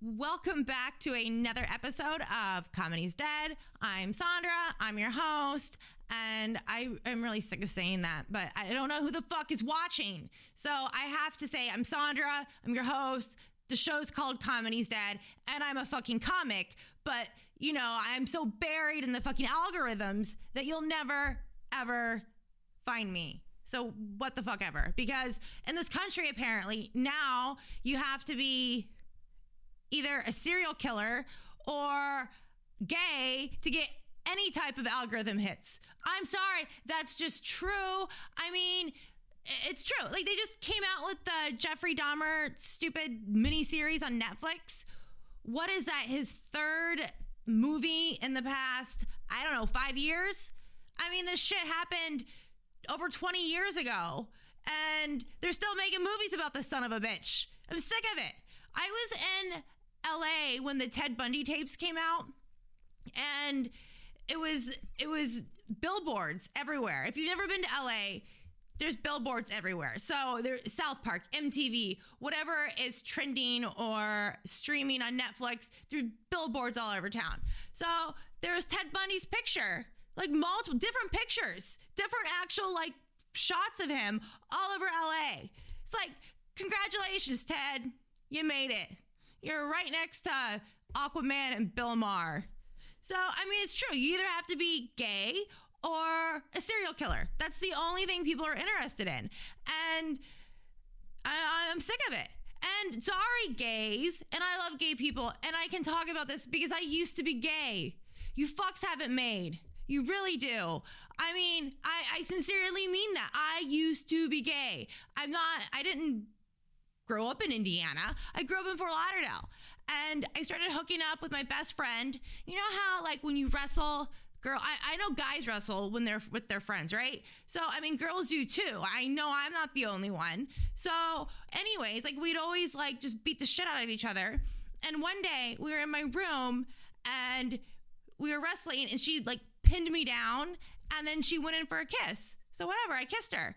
Welcome back to another episode of Comedy's Dead. I'm Sandra, I'm your host, and I am really sick of saying that, but I don't know who the fuck is watching. So I have to say, I'm Sandra, I'm your host. The show's called Comedy's Dead, and I'm a fucking comic, but you know, I'm so buried in the fucking algorithms that you'll never, ever find me. So what the fuck ever? Because in this country, apparently, now you have to be either a serial killer or gay to get any type of algorithm hits. I'm sorry, that's just true. I mean, it's true. Like they just came out with the Jeffrey Dahmer stupid miniseries on Netflix. What is that? His third movie in the past, I don't know, five years? I mean, this shit happened over 20 years ago, and they're still making movies about the son of a bitch. I'm sick of it. I was in LA when the Ted Bundy tapes came out, and it was it was billboards everywhere. If you've never been to LA, there's billboards everywhere. So there's South Park, MTV, whatever is trending or streaming on Netflix, there's billboards all over town. So there was Ted Bundy's picture, like multiple different pictures, different actual like shots of him all over LA. It's like, congratulations, Ted. You made it. You're right next to Aquaman and Bill Maher. So, I mean, it's true. You either have to be gay or a serial killer. That's the only thing people are interested in. And I, I'm sick of it. And sorry, gays, and I love gay people, and I can talk about this because I used to be gay. You fucks haven't made. You really do. I mean, I, I sincerely mean that. I used to be gay. I'm not, I didn't grow up in Indiana. I grew up in Fort Lauderdale. And I started hooking up with my best friend. You know how, like, when you wrestle, girl, I, I know guys wrestle when they're with their friends, right? So, I mean, girls do too. I know I'm not the only one. So, anyways, like, we'd always, like, just beat the shit out of each other. And one day we were in my room and we were wrestling and she, like, pinned me down and then she went in for a kiss. So whatever, I kissed her.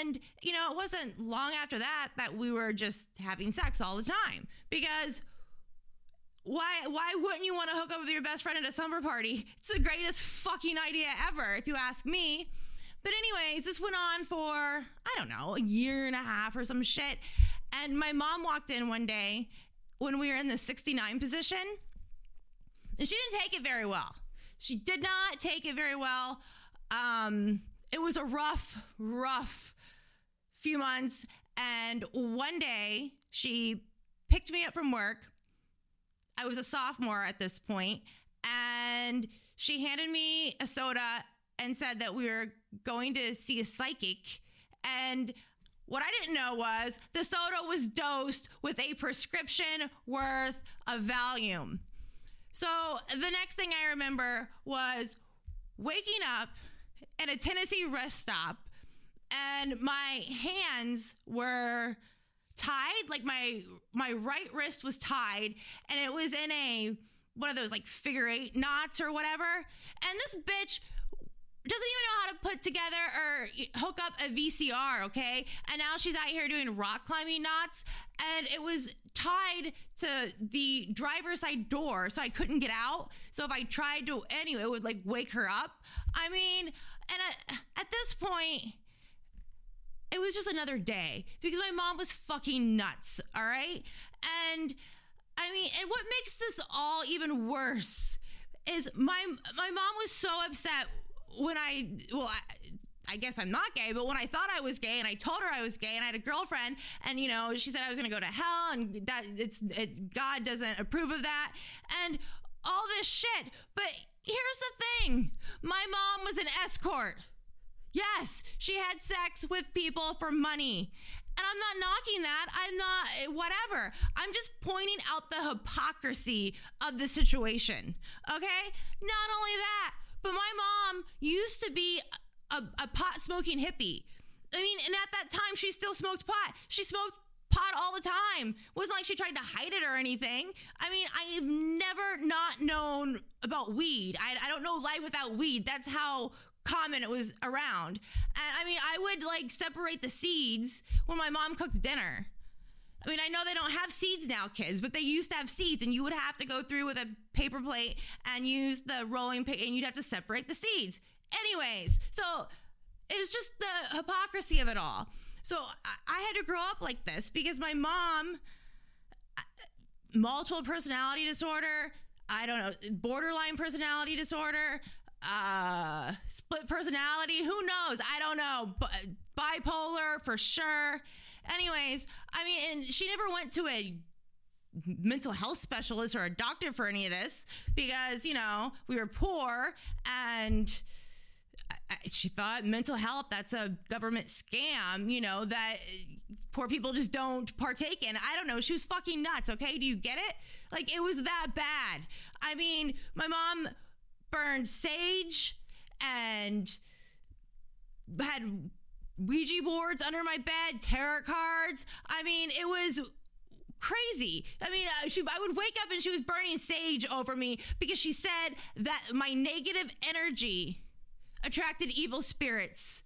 And you know, it wasn't long after that that we were just having sex all the time because why why wouldn't you want to hook up with your best friend at a summer party? It's the greatest fucking idea ever if you ask me. But anyways, this went on for I don't know, a year and a half or some shit. And my mom walked in one day when we were in the 69 position. And she didn't take it very well. She did not take it very well. Um it was a rough, rough few months. And one day she picked me up from work. I was a sophomore at this point, and she handed me a soda and said that we were going to see a psychic. And what I didn't know was the soda was dosed with a prescription worth of Valium. So the next thing I remember was waking up at a Tennessee rest stop, and my hands were tied like my my right wrist was tied and it was in a one of those like figure eight knots or whatever and this bitch doesn't even know how to put together or hook up a VCR, okay? And now she's out here doing rock climbing knots and it was tied to the driver's side door so I couldn't get out. So if I tried to anyway, it would like wake her up. I mean, and at, at this point, it was just another day because my mom was fucking nuts, all right? And I mean, and what makes this all even worse is my my mom was so upset when I well I, I guess I'm not gay, but when I thought I was gay and I told her I was gay and I had a girlfriend and you know she said I was going to go to hell and that it's it, God doesn't approve of that and all this shit. But here's the thing my mom was an escort. Yes, she had sex with people for money. And I'm not knocking that. I'm not, whatever. I'm just pointing out the hypocrisy of the situation. Okay? Not only that, but my mom used to be a, a pot smoking hippie. I mean, and at that time, she still smoked pot. She smoked pot all the time. It wasn't like she tried to hide it or anything. I mean, I've never not known about weed. I, I don't know life without weed. That's how common it was around. And I mean, I would like separate the seeds when my mom cooked dinner. I mean, I know they don't have seeds now, kids, but they used to have seeds, and you would have to go through with a paper plate and use the rolling pin, and you'd have to separate the seeds. Anyways, so it was just the hypocrisy of it all. So I, I had to grow up like this because my mom, uh, multiple personality disorder, I don't know, borderline personality disorder, uh, split personality, who knows? I don't know. B- bipolar for sure. Anyways, I mean, and she never went to a mental health specialist or a doctor for any of this because, you know, we were poor and she thought mental health that's a government scam you know that poor people just don't partake in. I don't know she was fucking nuts okay? Do you get it? Like it was that bad. I mean my mom burned sage and had ouija boards under my bed tarot cards. I mean it was crazy. I mean, uh, she, I would wake up and she was burning sage over me because she said that my negative energy attracted evil spirits.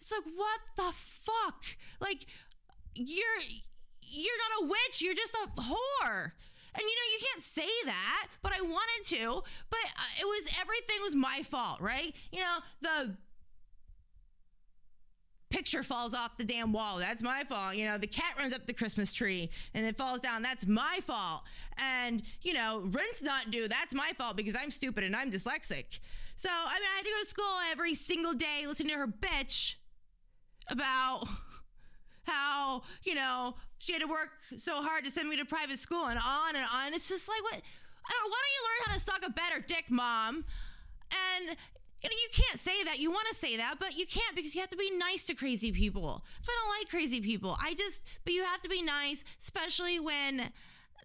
It's like, what the fuck? Like, you're you're not a witch. You're just a whore. And you know, you can't say that, but I wanted to. But uh, it was everything was my fault, right? You know, the picture falls off the damn wall. That's my fault. You know, the cat runs up the Christmas tree and it falls down. That's my fault. And, you know, rent's not due. That's my fault because I'm stupid and I'm dyslexic. So, I mean, I had to go to school every single day listening to her bitch about how, you know, she had to work so hard to send me to private school and on and on. It's just like, what? I don't Why don't you learn how to suck a better dick, mom? And you know, you can't say that. You want to say that, but you can't because you have to be nice to crazy people. So I don't like crazy people. I just, but you have to be nice, especially when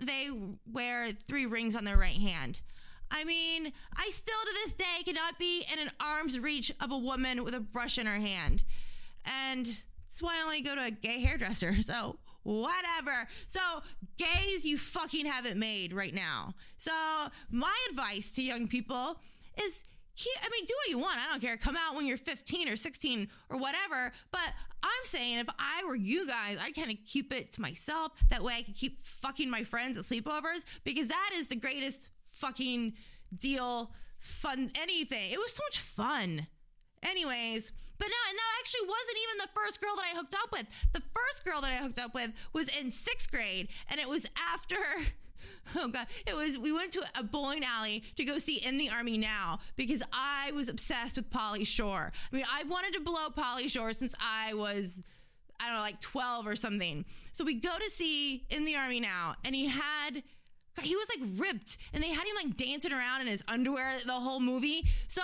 they wear three rings on their right hand. I mean, I still to this day cannot be in an arm's reach of a woman with a brush in her hand. And that's why I only go to a gay hairdresser. So, whatever. So, gays, you fucking have it made right now. So, my advice to young people is I mean, do what you want. I don't care. Come out when you're 15 or 16 or whatever. But I'm saying if I were you guys, I'd kind of keep it to myself. That way I could keep fucking my friends at sleepovers because that is the greatest fucking deal, fun, anything. It was so much fun. Anyways, but no, and that actually wasn't even the first girl that I hooked up with. The first girl that I hooked up with was in sixth grade, and it was after. Oh god, it was. We went to a bowling alley to go see In the Army Now because I was obsessed with Pauly Shore. I mean, I've wanted to blow Pauly Shore since I was, I don't know, like twelve or something. So we go to see In the Army Now, and he had he was like ripped and they had him like dancing around in his underwear the whole movie. So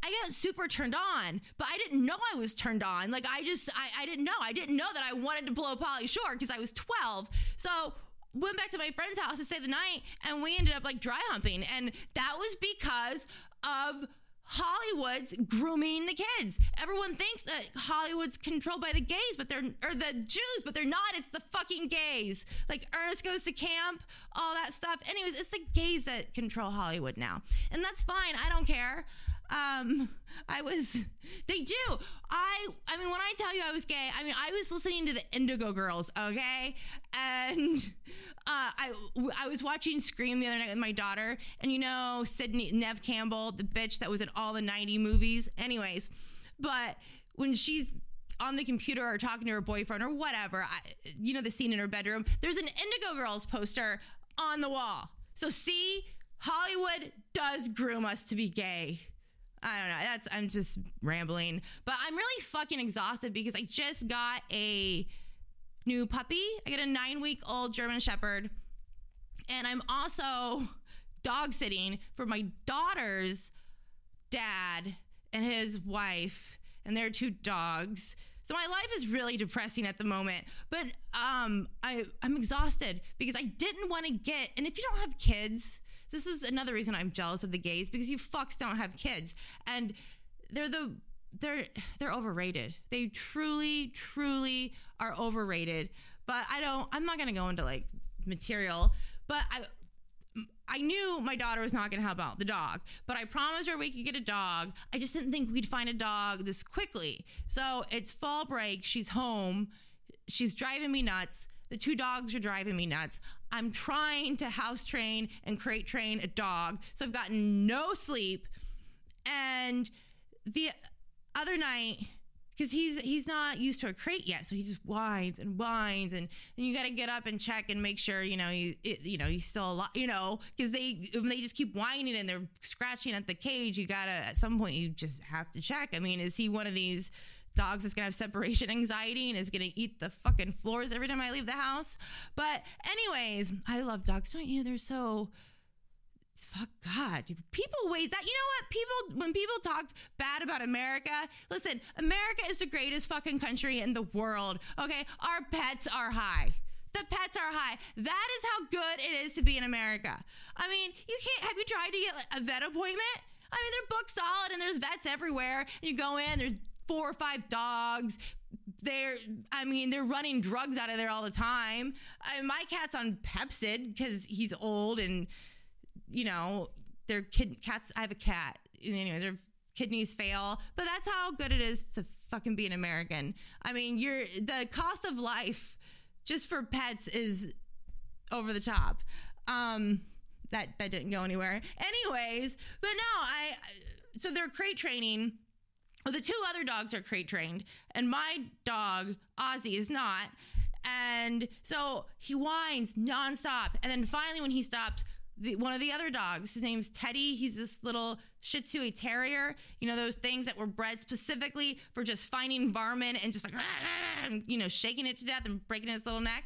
i got super turned on but i didn't know i was turned on. Like i just i, I didn't know. I didn't know that i wanted to blow Pauly Shore because i was 12 so went back to my friend's house to stay the night and we ended up like dry humping. And that was because of Hollywood's grooming the kids. Everyone thinks that Hollywood's controlled by the gays, but they're or the Jews, but they're not. It's the fucking gays. Like Ernest goes to camp, all that stuff. Anyways, it's the gays that control Hollywood now, and that's fine. I don't care. Um, I was. They do. I. I mean, when I tell you I was gay, I mean I was listening to the Indigo Girls, okay, and uh, I I was watching Scream the other night with my daughter, and you know Sidney Neve Campbell, the bitch that was in all the '90 movies. Anyways, but when she's on the computer or talking to her boyfriend or whatever, I, you know the scene in her bedroom. There's an Indigo Girls poster on the wall. So see, Hollywood does groom us to be gay. I don't know. That's I'm just rambling, but I'm really fucking exhausted because I just got a new puppy. I get a nine week old German Shepherd. And I'm also dog sitting for my daughter's dad and his wife and their two dogs. So my life is really depressing at the moment, but um, I I'm exhausted because I didn't want to get. And if you don't have kids, this is another reason I'm jealous of the gays because you fucks don't have kids, and they're the they're they're overrated. They truly, truly are overrated. But I don't. I'm not gonna go into like material. But I. I knew my daughter was not going to help out the dog, but I promised her we could get a dog. I just didn't think we'd find a dog this quickly. So it's fall break. She's home. She's driving me nuts. the two dogs are driving me nuts. I'm trying to house train and crate train a dog. So I've gotten no sleep. And the other night, because he's he's not used to a crate yet, so he just whines and whines, and, and you got to get up and check and make sure you know he it, you know he's still alive, you know, because they they just keep whining and they're scratching at the cage. You gotta at some point you just have to check. I mean, is he one of these? Dogs is gonna have separation anxiety and is gonna eat the fucking floors every time I leave the house. But anyways, I love dogs, don't you? They're so fuck God. People waste that. You know what? People when people talk bad about America, listen, America is the greatest fucking country in the world. Okay? Our pets are high. The pets are high. That is how good it is to be in America. I mean, you can't have you tried to get a vet appointment? I mean, they're booked solid and there's vets everywhere. You go in, there's four or five dogs. They're, I mean, they're running drugs out of there all the time. I my cat's on Pepcid because he's old and, you know, their kid cats. I have a cat. Anyway, their kidneys fail, but that's how good it is to fucking be an American. I mean, you're the cost of life just for pets is over the top. Um, that that didn't go anywhere. Anyways, but no, I so they're crate training well, the two other dogs are crate trained, and my dog, Ozzy, is not. And so he whines nonstop. And then finally, when he stops, the, one of the other dogs, his name's Teddy. He's this little Shih Tzu terrier. You know those things that were bred specifically for just finding varmint and just like, you know, shaking it to death and breaking its little neck.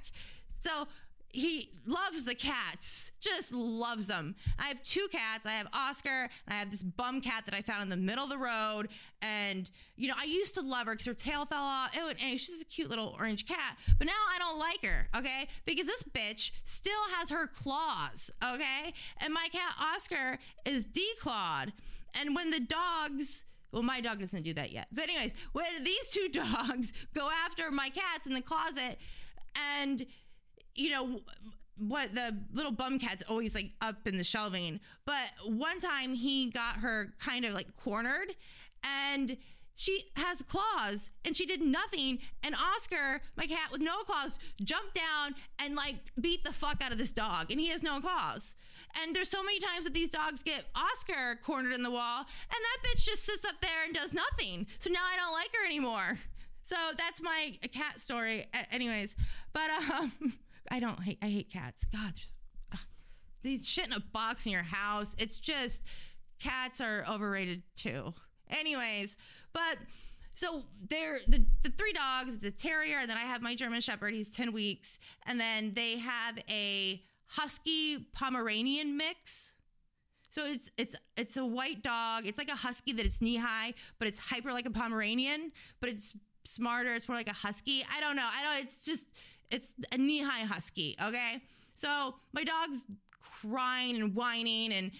So he loves the cats, just loves them. I have two cats. I have Oscar and I have this bum cat that I found in the middle of the road. And, you know, I used to love her because her tail fell off. It, and she's a cute little orange cat. But now I don't like her, okay? Because this bitch still has her claws, okay? And my cat Oscar is declawed. And when the dogs. Well, my dog doesn't do that yet. But, anyways, when these two dogs go after my cats in the closet and you know what the little bum cat's always like up in the shelving but one time he got her kind of like cornered and she has claws and she did nothing. And oscar my cat with no claws jumped down and like beat the fuck out of this dog and he has no claws. And there's so many times that these dogs get oscar cornered in the wall and that bitch just sits up there and does nothing. So now i don't like her anymore. So that's my cat story. Anyways. But um I don't hate. I hate cats. God, there's uh, shit in a box in your house. It's just cats are overrated too. Anyways, but so they're the, the three dogs, the terrier, and then I have my German Shepherd. He's ten weeks, and then they have a Husky Pomeranian mix. So it's it's it's a white dog. It's like a husky that it's knee high, but it's hyper like a Pomeranian, but it's smarter. It's more like a husky. I don't know. I don't. It's just it's a knee high husky. Okay. So my dog's crying and whining and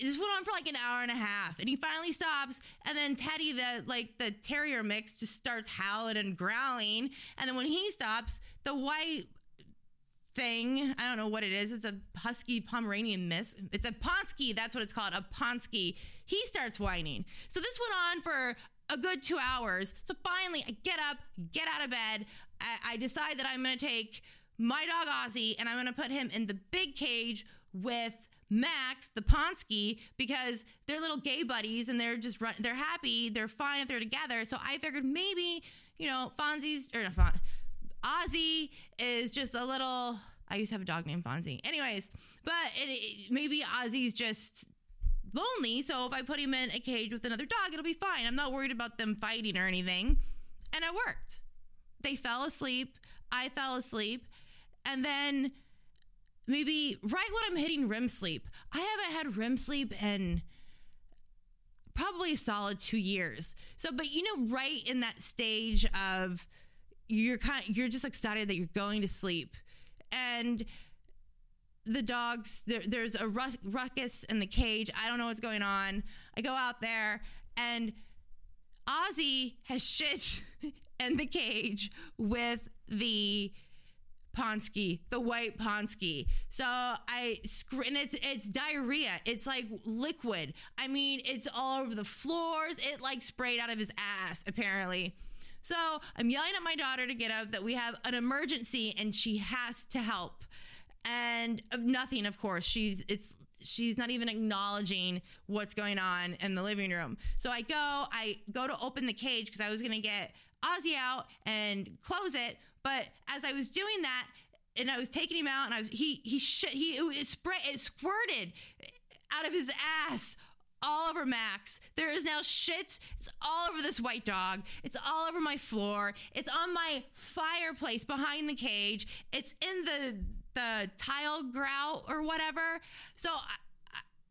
this went on for like an hour and a half and he finally stops and then teddy the like the terrier mix just starts howling and growling and then when he stops the white thing i don't know what it is it's a husky pomeranian miss it's a pomsky that's what it's called a pomsky he starts whining so this went on for a good two hours so finally i get up get out of bed I, I decide that I'm going to take my dog Ozzy and I'm going to put him in the big cage with Max, the Pomsky, because they're little gay buddies and they're just run, they're happy, they're fine if they're together. So I figured maybe, you know, Fonzie's or not Fon, Ozzy is just a little. I used to have a dog named Fonzie. Anyways, but it, it, maybe Ozzy's just lonely. So if I put him in a cage with another dog, it'll be fine. I'm not worried about them fighting or anything. And it worked. They fell asleep. I fell asleep. And then maybe right when I'm hitting REM sleep, I haven't had REM sleep in probably a solid two years. So, but you know, right in that stage of you're kind, you're just excited that you're going to sleep, and the dogs there, there's a ruckus in the cage. I don't know what's going on. I go out there and Ozzy has shit in the cage with the Pomsky, the white Pomsky. So I and it's it's diarrhea. It's like liquid. I mean, it's all over the floors. It like sprayed out of his ass apparently. So I'm yelling at my daughter to get up that we have an emergency and she has to help. And nothing, of course. She's it's she's not even acknowledging what's going on in the living room. So I go, I go to open the cage because I was gonna get Ozzy out and close it. But as I was doing that, and I was taking him out, and I was he he shit he it, spray it squirted out of his ass all over Max. There is now shit. It's all over this white dog. It's all over my floor. It's on my fireplace behind the cage. It's in the the tile grout or whatever. So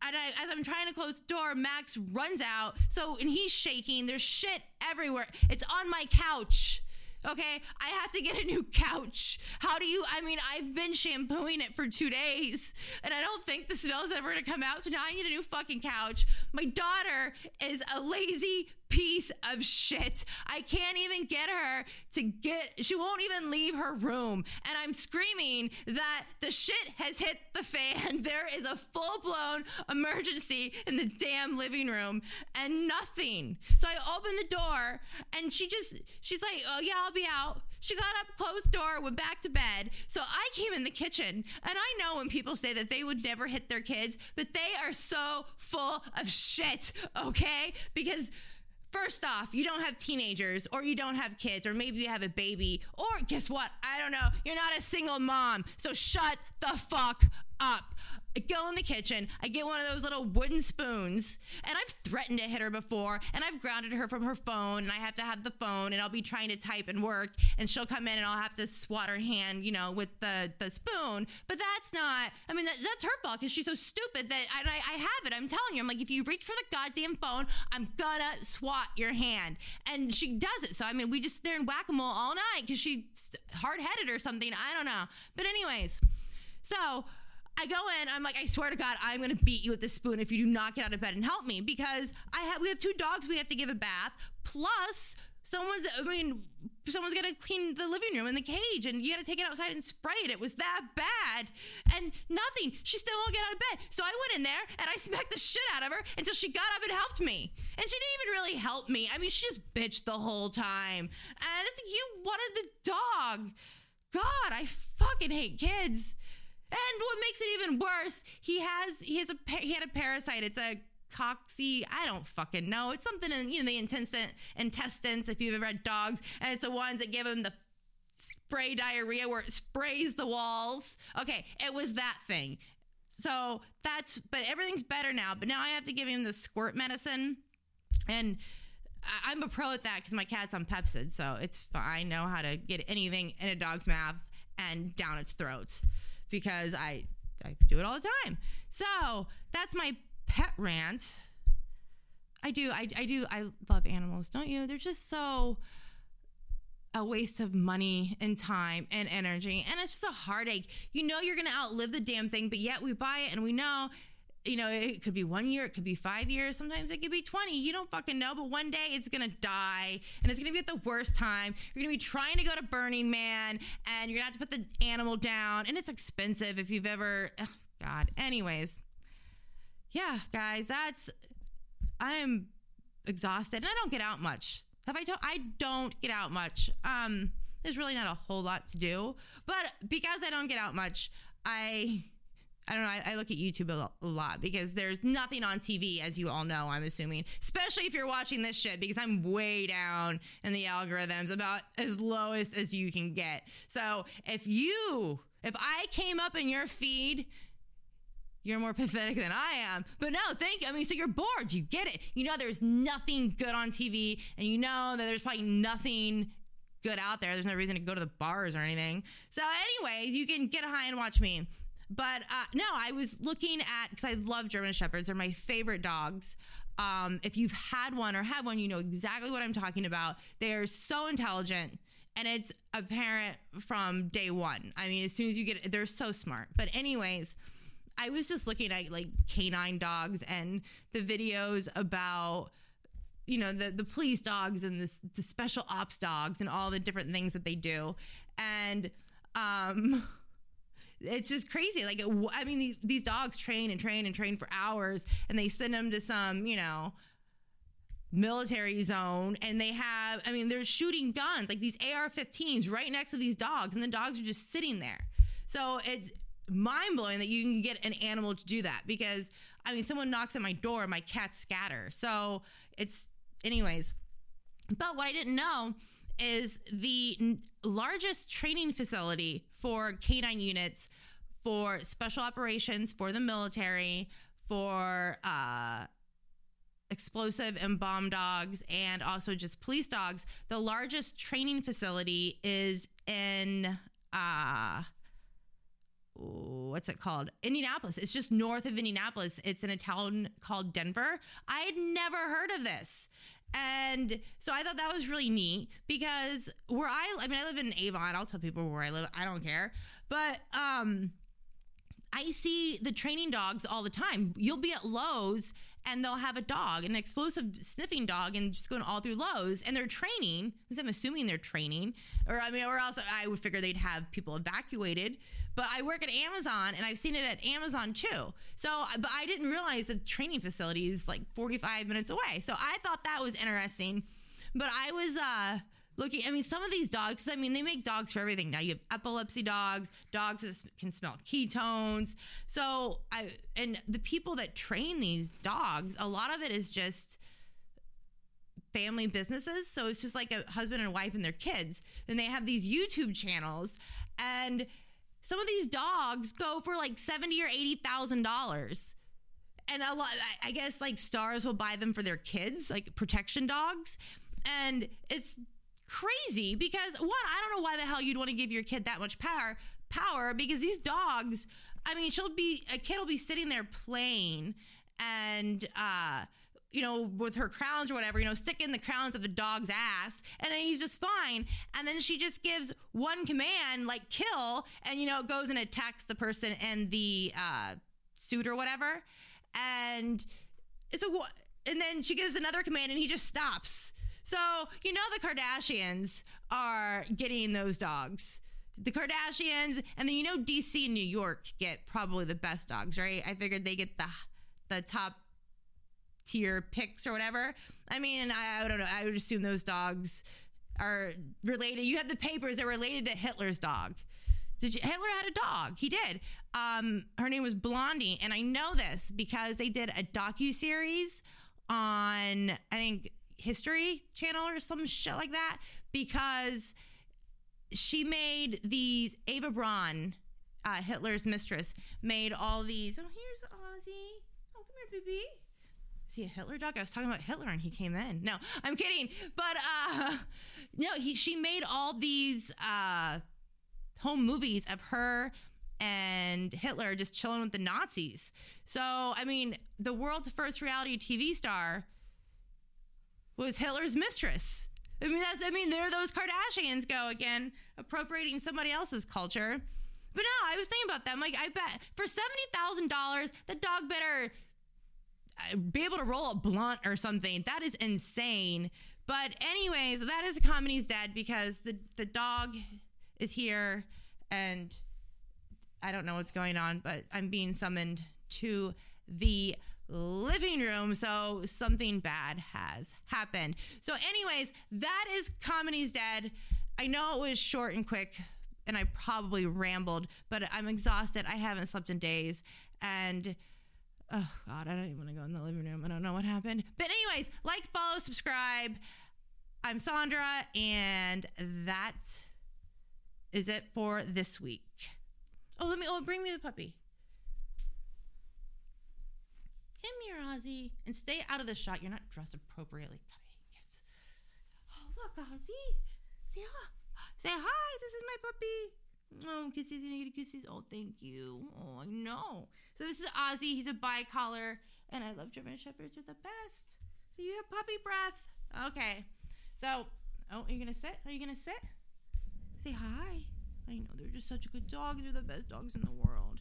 and I, as I'm trying to close the door, Max runs out. So and he's shaking. There's shit everywhere. It's on my couch. Okay, I have to get a new couch. How do you? I mean, I've been shampooing it for two days, and I don't think the smell's ever gonna come out. So now I need a new fucking couch. My daughter is a lazy piece of shit. I can't even get her to get, she won't even leave her room. And I'm screaming that the shit has hit the fan. There is a full blown emergency in the damn living room and nothing. So I open the door and she just, she's like, oh yeah, I'll be out. She got up, closed door, went back to bed. So I came in the kitchen, and I know when people say that they would never hit their kids, but they are so full of shit, okay? Because First off, you don't have teenagers or you don't have kids or maybe you have a baby or guess what? I don't know. You're not a single mom. So shut the fuck up. I go in the kitchen, I get one of those little wooden spoons, and I've threatened to hit her before, and I've grounded her from her phone, and I have to have the phone, and I'll be trying to type and work, and she'll come in, and I'll have to swat her hand, you know, with the the spoon. But that's not. I mean, that, that's her fault because she's so stupid that I, I, I have it. I'm telling you, I'm like, if you reach for the goddamn phone, I'm gonna swat your hand, and she does it. So I mean, we just there in whack a mole all night because she's hard headed or something. I don't know. But anyways, so I go in, I'm like, I swear to God, I'm gonna beat you with this spoon if you do not get out of bed and help me because I have we have two dogs we have to give a bath. Plus, someone's I mean, someone's gonna clean the living room and the cage and you gotta take it outside and spray it. It was that bad. And nothing. She still won't get out of bed. So I went in there and I smacked the shit out of her until she got up and helped me. And she didn't even really help me. I mean, she just bitched the whole time. And it's like, you wanted the dog. God, I fucking hate kids. And what makes it even worse, he has he has a he had a parasite. It's a coxy i don't fucking know. It's something in you know the intestine intestines if you've ever had dogs. And it's the ones that give him the spray diarrhea where it sprays the walls. Okay it was that thing. So that's but everything's better now. But now i have to give him the squirt medicine. And i'm a pro at that because my cat's on pepcid so it's fine. i know how to get anything in a dog's mouth and down its throat because I I do it all the time. So that's my pet rant. I do, I, I do, I love animals, don't you? They're just so a waste of money and time and energy. And it's just a heartache. You know, you're going to outlive the damn thing, but yet we buy it and we know you know, it could be one year, it could be five years, sometimes it could be 20. You don't fucking know, but one day it's gonna die and it's gonna be at the worst time. You're gonna be trying to go to Burning Man and you're gonna have to put the animal down, and it's expensive if you've ever, God. Anyways, yeah, guys, that's, I'm exhausted and I don't get out much. Have I told, I don't get out much. Um, there's really not a whole lot to do, but because I don't get out much, I I don't know. I, I look at YouTube a, a lot because there's nothing on TV, as you all know, I'm assuming, especially if you're watching this shit, because I'm way down in the algorithms, about as lowest as you can get. So if you, if I came up in your feed, you're more pathetic than I am. But no, thank you. I mean, so you're bored. You get it. You know, there's nothing good on TV, and you know that there's probably nothing good out there. There's no reason to go to the bars or anything. So, anyways, you can get high and watch me. But uh, no, I was looking at because I love German Shepherds. They're my favorite dogs. Um, if you've had one or have one, you know exactly what I'm talking about. They are so intelligent and it's apparent from day one. I mean, as soon as you get it, they're so smart. But, anyways, I was just looking at like canine dogs and the videos about you know the the police dogs and the, the special ops dogs and all the different things that they do and um it's just crazy. Like, I mean, these dogs train and train and train for hours, and they send them to some, you know, military zone and they have i mean they're shooting guns like these ar-15s right next to these dogs and the dogs are just sitting there. So it's mind-blowing that you can get an animal to do that because i mean someone knocks at my door my cats scatter. So it's anyways. But what i didn't know is the largest training facility for canine units for special operations for the military for uh explosive and bomb dogs and also just police dogs. The largest training facility is in uh what's it called? Indianapolis. It's just north of Indianapolis. It's in a town called Denver. I had never heard of this. And so I thought that was really neat because where I I mean I live in Avon. I'll tell people where I live. I don't care. But um I see the training dogs all the time. You'll be at Lowe's and they'll have a dog, an explosive sniffing dog, and just going all through Lowe's, and they're training. Because I'm assuming they're training, or I mean, or else I would figure they'd have people evacuated. But I work at Amazon, and I've seen it at Amazon too. So, but I didn't realize the training facility is like 45 minutes away. So I thought that was interesting. But I was uh looking. I mean, some of these dogs. I mean, they make dogs for everything. Now you have epilepsy dogs, dogs that can smell ketones. So I and the people that train these dogs, a lot of it is just family businesses. So it's just like a husband and wife and their kids, and they have these YouTube channels and. Some of these dogs go for like seventy or eighty thousand dollars. And a lot i guess like stars will buy them for their kids like protection dogs. And it's crazy because one, I don't know why the hell you'd want to give your kid that much power power because these dogs, I mean, she'll be a kid will be sitting there playing and uh you know, with her crowns or whatever, you know, sticking the crowns of the dog's ass, and then he's just fine. And then she just gives one command, like kill, and you know, it goes and attacks the person and the uh, suit or whatever. And it's a, and then she gives another command, and he just stops. So, you know, the Kardashians are getting those dogs. The Kardashians, and then you know, DC and New York get probably the best dogs, right? I figured they get the the top tier picks or whatever. I mean, I, I don't know. I would assume those dogs are related. You have the papers that are related to Hitler's dog. Did you, Hitler had a dog. He did. Um, her name was Blondi, and I know this because they did a docu series on I think History Channel or some shit like that because she made these Eva Braun, uh, Hitler's mistress, made all these. Oh, here's Ozzy. Oh, come here, baby. A Hitler dog? I was talking about Hitler and he came in. No, I'm kidding. But uh, no, he she made all these uh, home movies of her and Hitler just chilling with the Nazis. So I mean, the world's first reality TV star was Hitler's mistress. I mean, that's, I mean, there those Kardashians go again, appropriating somebody else's culture. But no, I was thinking about that. Like, I bet for $70,000, the dog better be able to roll a blunt or something. That is insane. But anyways, that is comedy's dead because the the dog is here and I don't know what's going on, but I'm being summoned to the living room. So something bad has happened. So, anyways, that is Comedy's Dead. I know it was short and quick, and I probably rambled, but I'm exhausted. I haven't slept in days. And oh, God, I don't even want to go in the living room. I don't know what happened. But, anyways, like, follow, subscribe. I'm Sandra, and that is it for this week. Oh, let me, oh, bring me the puppy. Come here, Ozzy, and stay out of the shot. You're not dressed appropriately. Oh, look, Ozzy. Say hi. Say hi. This is my puppy. Oh, kisses. Get kisses. Oh, thank you. Oh, I know. So this is Ozzy. He's a bi-color, and I love German Shepherds. They're the best. So you have puppy breath. Okay. So, oh, are you gonna sit? Are you gonna sit? Say hi. I know they're just such a good dogs. They're the best dogs in the world.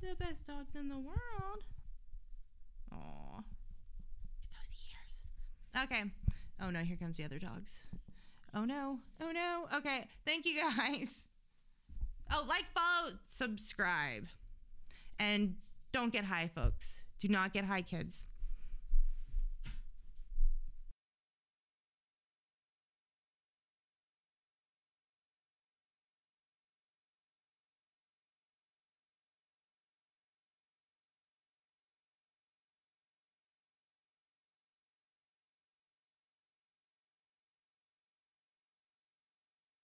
The best dogs in the world. Aw. Get those ears. Okay. Oh no, here comes the other dogs. Oh no. Oh no. Okay. Thank you guys. Oh, like, follow, subscribe. And don't get high, folks. Do not get high, kids.